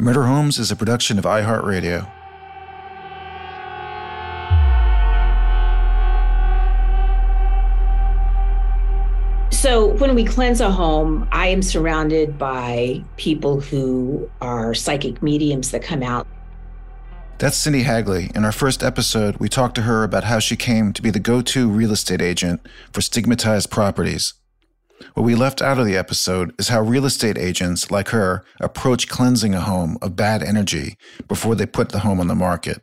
Murder Homes is a production of iHeartRadio. So, when we cleanse a home, I am surrounded by people who are psychic mediums that come out. That's Cindy Hagley. In our first episode, we talked to her about how she came to be the go to real estate agent for stigmatized properties. What we left out of the episode is how real estate agents like her approach cleansing a home of bad energy before they put the home on the market.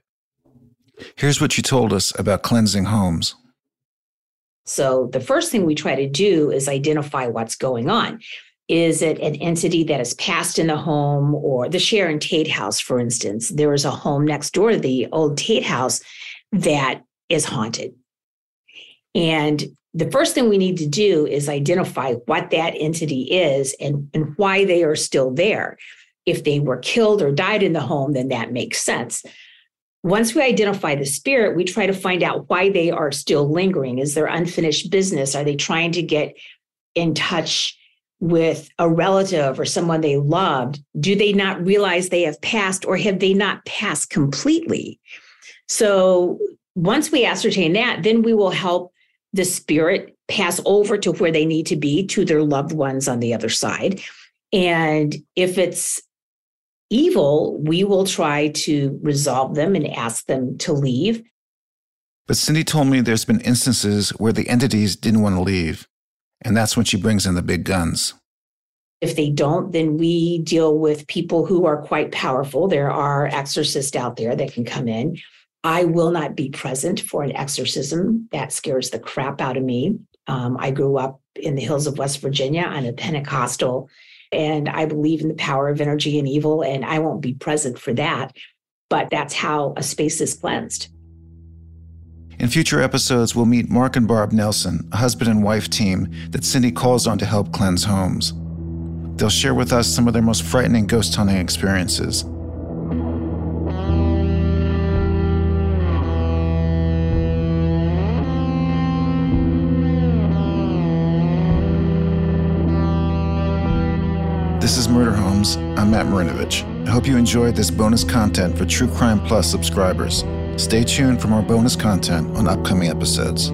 Here's what she told us about cleansing homes. So, the first thing we try to do is identify what's going on. Is it an entity that has passed in the home or the Sharon Tate house, for instance? There is a home next door to the old Tate house that is haunted. And the first thing we need to do is identify what that entity is and, and why they are still there. If they were killed or died in the home, then that makes sense. Once we identify the spirit, we try to find out why they are still lingering. Is there unfinished business? Are they trying to get in touch with a relative or someone they loved? Do they not realize they have passed or have they not passed completely? So once we ascertain that, then we will help the spirit pass over to where they need to be to their loved ones on the other side. And if it's evil, we will try to resolve them and ask them to leave. But Cindy told me there's been instances where the entities didn't want to leave. And that's when she brings in the big guns. If they don't, then we deal with people who are quite powerful. There are exorcists out there that can come in I will not be present for an exorcism. That scares the crap out of me. Um, I grew up in the hills of West Virginia. I'm a Pentecostal, and I believe in the power of energy and evil, and I won't be present for that. But that's how a space is cleansed. In future episodes, we'll meet Mark and Barb Nelson, a husband and wife team that Cindy calls on to help cleanse homes. They'll share with us some of their most frightening ghost hunting experiences This is Murder Homes. I'm Matt Marinovich. I hope you enjoyed this bonus content for True Crime Plus subscribers. Stay tuned for more bonus content on upcoming episodes.